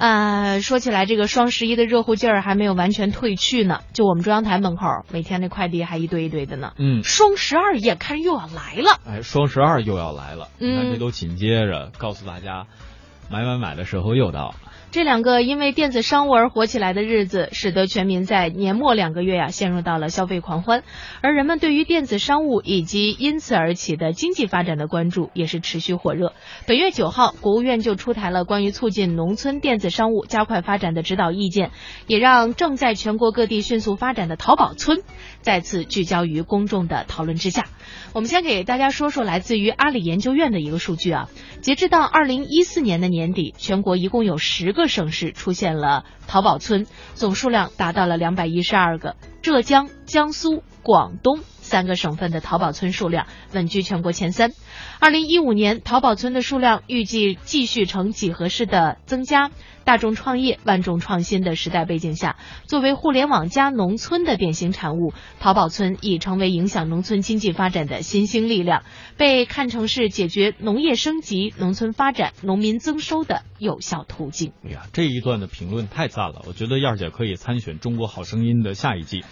呃，说起来，这个双十一的热乎劲儿还没有完全褪去呢。就我们中央台门口，每天那快递还一堆一堆的呢。嗯，双十二眼看又要来了。哎，双十二又要来了，嗯你看这都紧接着告诉大家，买买买的时候又到了。这两个因为电子商务而火起来的日子，使得全民在年末两个月呀、陷入到了消费狂欢，而人们对于电子商务以及因此而起的经济发展的关注也是持续火热。本月九号，国务院就出台了关于促进农村电子商务加快发展的指导意见，也让正在全国各地迅速发展的淘宝村再次聚焦于公众的讨论之下。我们先给大家说说来自于阿里研究院的一个数据啊，截至到二零一四年的年底，全国一共有十个各省市出现了淘宝村，总数量达到了两百一十二个。浙江、江苏、广东三个省份的淘宝村数量稳居全国前三。二零一五年，淘宝村的数量预计继续呈几何式的增加。大众创业、万众创新的时代背景下，作为互联网加农村的典型产物，淘宝村已成为影响农村经济发展的新兴力量，被看成是解决农业升级、农村发展、农民增收的有效途径。哎呀，这一段的评论太赞了，我觉得燕儿姐可以参选《中国好声音》的下一季。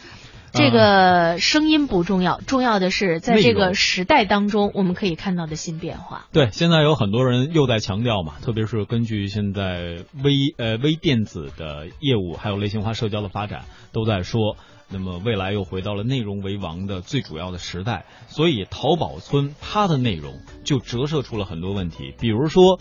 这个声音不重要，重要的是在这个时代当中，我们可以看到的新变化。对，现在有很多人又在强调嘛，特别是根据现在微呃微电子的业务还有类型化社交的发展，都在说，那么未来又回到了内容为王的最主要的时代，所以淘宝村它的内容就折射出了很多问题，比如说。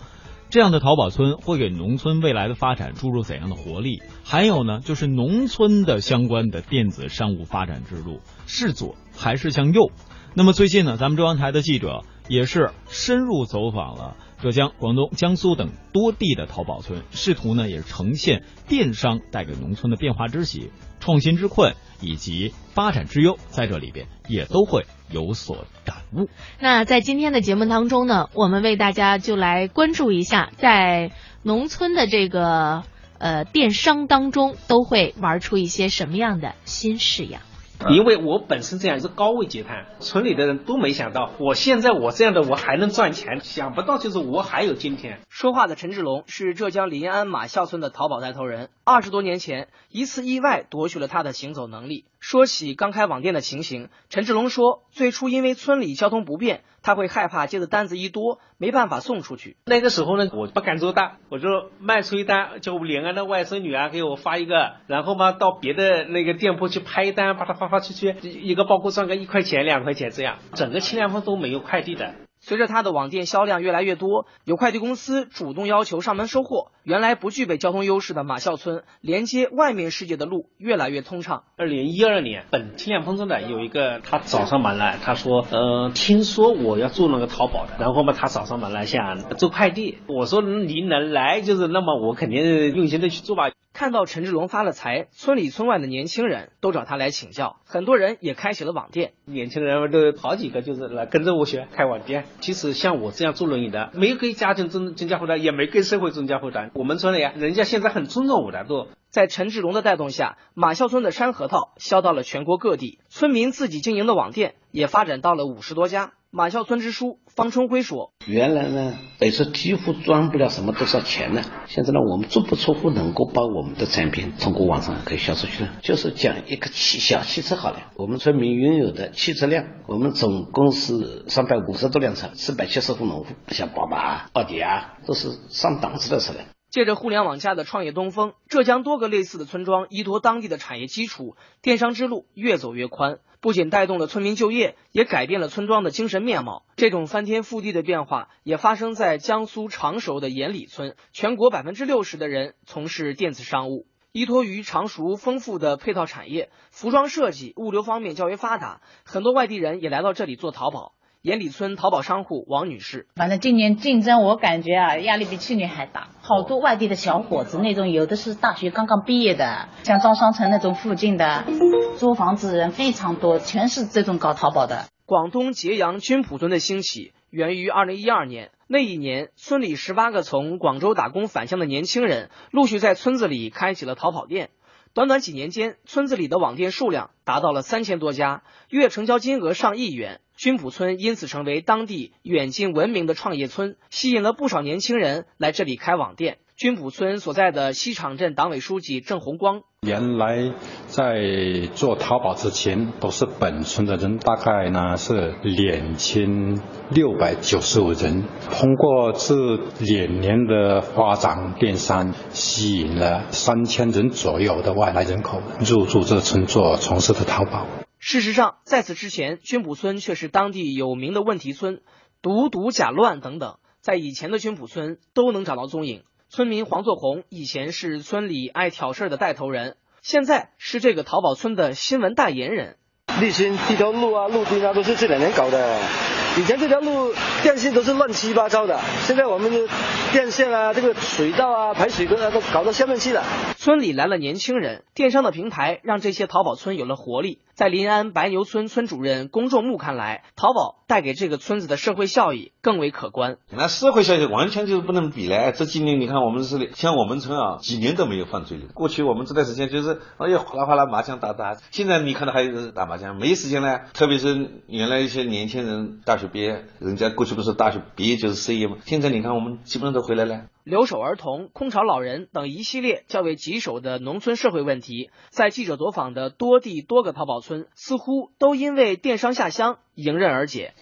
这样的淘宝村会给农村未来的发展注入怎样的活力？还有呢，就是农村的相关的电子商务发展之路是左还是向右？那么最近呢，咱们中央台的记者也是深入走访了浙江、广东、江苏等多地的淘宝村，试图呢也呈现电商带给农村的变化之喜、创新之困以及发展之忧，在这里边也都会有所感悟。那在今天的节目当中呢，我们为大家就来关注一下，在农村的这个呃电商当中，都会玩出一些什么样的新式样。因为我本身这样是高位截瘫，村里的人都没想到，我现在我这样的我还能赚钱，想不到就是我还有今天。说话的陈志龙是浙江临安马孝村的淘宝带头人。二十多年前，一次意外夺去了他的行走能力。说起刚开网店的情形，陈志龙说，最初因为村里交通不便，他会害怕接的单子一多没办法送出去。那个时候呢，我不敢做大，我就卖出一单，就临安的外甥女啊给我发一个，然后嘛到别的那个店铺去拍一单，把它发发出去，一个包裹赚个一块钱两块钱这样，整个清凉峰都没有快递的。随着他的网店销量越来越多，有快递公司主动要求上门收货。原来不具备交通优势的马孝村，连接外面世界的路越来越通畅。二零一二年，本清凉风筝的有一个，他找上门来，他说，呃，听说我要做那个淘宝的，然后嘛，他找上门来想做快递，我说您能来，就是那么我肯定用心的去做吧。看到陈志龙发了财，村里村外的年轻人都找他来请教，很多人也开起了网店。年轻人们都好几个就是来跟着我学开网店。其实像我这样做轮椅的，没给家庭增增加负担，也没给社会增加负担。我们村里啊，人家现在很尊重我的，都在陈志龙的带动下，马孝村的山核桃销到了全国各地，村民自己经营的网店也发展到了五十多家。马孝村支书方春辉说：“原来呢，北是几乎赚不了什么多少钱呢。现在呢，我们足不出户能够把我们的产品通过网上可以销出去了。就是讲一个汽小汽车好了，我们村民拥有的汽车辆，我们总共是三百五十多辆车，四百七十户农户，像宝马、奥迪啊，都是上档次的车了。”借着互联网加的创业东风，浙江多个类似的村庄依托当地的产业基础，电商之路越走越宽，不仅带动了村民就业，也改变了村庄的精神面貌。这种翻天覆地的变化也发生在江苏常熟的盐里村，全国百分之六十的人从事电子商务。依托于常熟丰富的配套产业，服装设计、物流方面较为发达，很多外地人也来到这里做淘宝。盐里村淘宝商户王女士，反正今年竞争我感觉啊，压力比去年还大。好多外地的小伙子，那种有的是大学刚刚毕业的，像张双城那种附近的，租房子人非常多，全是这种搞淘宝的。广东揭阳军浦村的兴起源于二零一二年，那一年村里十八个从广州打工返乡的年轻人陆续在村子里开启了淘宝店。短短几年间，村子里的网店数量达到了三千多家，月成交金额上亿元。军浦村因此成为当地远近闻名的创业村，吸引了不少年轻人来这里开网店。军浦村所在的西场镇党委书记郑红光。原来在做淘宝之前，都是本村的人，大概呢是两千六百九十五人。通过这两年的发展电商，吸引了三千人左右的外来人口入驻这个村做从事的淘宝。事实上，在此之前，军浦村却是当地有名的问题村，毒毒假乱等等，在以前的军浦村都能找到踪影。村民黄作红以前是村里爱挑事儿的带头人，现在是这个淘宝村的新闻代言人。沥青这条路啊、路钉啊，都是这两年搞的。以前这条路电线都是乱七八糟的，现在我们的电线啊、这个水道啊、排水沟啊都搞到下面去了。村里来了年轻人，电商的平台让这些淘宝村有了活力。在临安白牛村村主任龚仲木看来，淘宝带给这个村子的社会效益更为可观。那社会效益完全就是不能比嘞。这几年你看我们这里，像我们村啊，几年都没有犯罪了。过去我们这段时间就是哎呀哗啦哗啦麻将打打，现在你看到还有人打麻将，没时间了。特别是原来一些年轻人大学毕业，人家过去不是大学毕业就是失业嘛，现在你看我们基本上都回来了。留守儿童、空巢老人等一系列较为棘手的农村社会问题，在记者走访的多地多个淘宝村，似乎都因为电商下乡迎刃而解。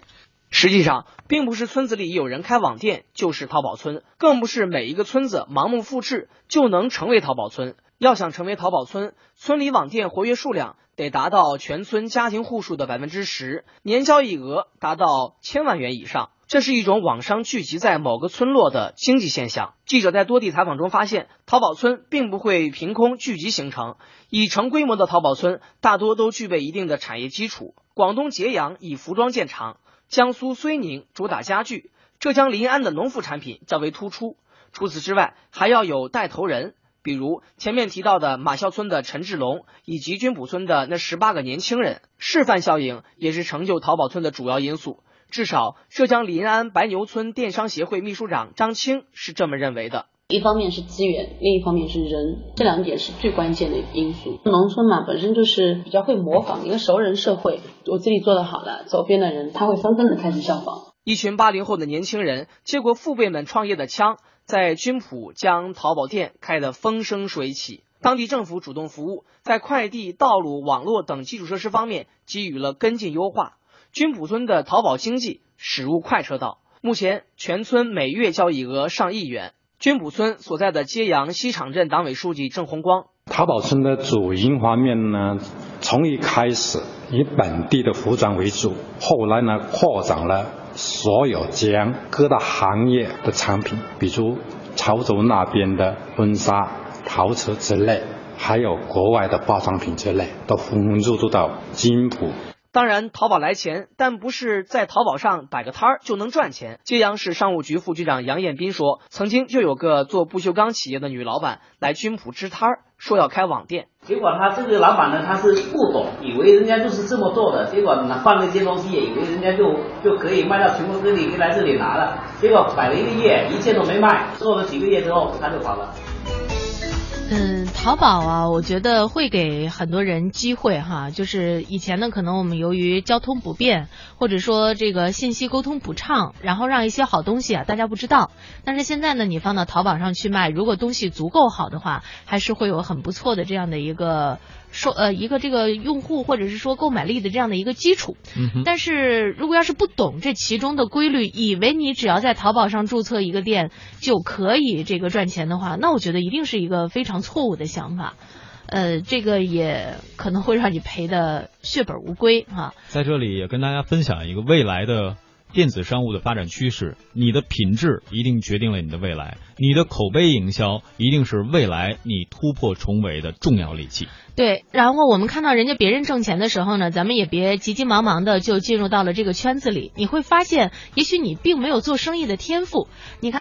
实际上，并不是村子里有人开网店就是淘宝村，更不是每一个村子盲目复制就能成为淘宝村。要想成为淘宝村，村里网店活跃数量得达到全村家庭户数的百分之十，年交易额达到千万元以上。这是一种网商聚集在某个村落的经济现象。记者在多地采访中发现，淘宝村并不会凭空聚集形成，已成规模的淘宝村大多都具备一定的产业基础。广东揭阳以服装见长，江苏睢宁主打家具，浙江临安的农副产品较为突出。除此之外，还要有带头人，比如前面提到的马啸村的陈志龙，以及军浦村的那十八个年轻人。示范效应也是成就淘宝村的主要因素。至少，浙江临安白牛村电商协会秘书长张青是这么认为的。一方面是资源，另一方面是人，这两点是最关键的因素。农村嘛，本身就是比较会模仿一个熟人社会，我这里做的好了，周边的人他会纷纷的开始效仿。一群八零后的年轻人接过父辈们创业的枪，在军浦将淘宝店开得风生水起。当地政府主动服务，在快递、道路、网络等基础设施方面给予了跟进优化。君浦村的淘宝经济驶入快车道，目前全村每月交易额上亿元。君浦村所在的揭阳西场镇党委书记郑红光：淘宝村的主营方面呢，从一开始以本地的服装为主，后来呢扩展了所有将各大行业的产品，比如潮州那边的婚纱、陶瓷之类，还有国外的化妆品之类，都纷纷入驻到金浦。当然，淘宝来钱，但不是在淘宝上摆个摊儿就能赚钱。揭阳市商务局副局长杨彦斌说，曾经就有个做不锈钢企业的女老板来军浦支摊儿，说要开网店。结果他这个老板呢，他是不懂，以为人家就是这么做的，结果放那些东西，也以为人家就就可以卖到全国各地，就来这里拿了。结果摆了一个月，一件都没卖，做了几个月之后，他就跑了。嗯，淘宝啊，我觉得会给很多人机会哈。就是以前呢，可能我们由于交通不便，或者说这个信息沟通不畅，然后让一些好东西啊大家不知道。但是现在呢，你放到淘宝上去卖，如果东西足够好的话，还是会有很不错的这样的一个说呃一个这个用户或者是说购买力的这样的一个基础。嗯但是如果要是不懂这其中的规律，以为你只要在淘宝上注册一个店就可以这个赚钱的话，那我觉得一定是一个非常错误的想法。呃，这个也可能会让你赔的血本无归哈。在这里也跟大家分享一个未来的电子商务的发展趋势，你的品质一定决定了你的未来，你的口碑营销一定是未来你突破重围的重要利器。对，然后我们看到人家别人挣钱的时候呢，咱们也别急急忙忙的就进入到了这个圈子里，你会发现，也许你并没有做生意的天赋，你看。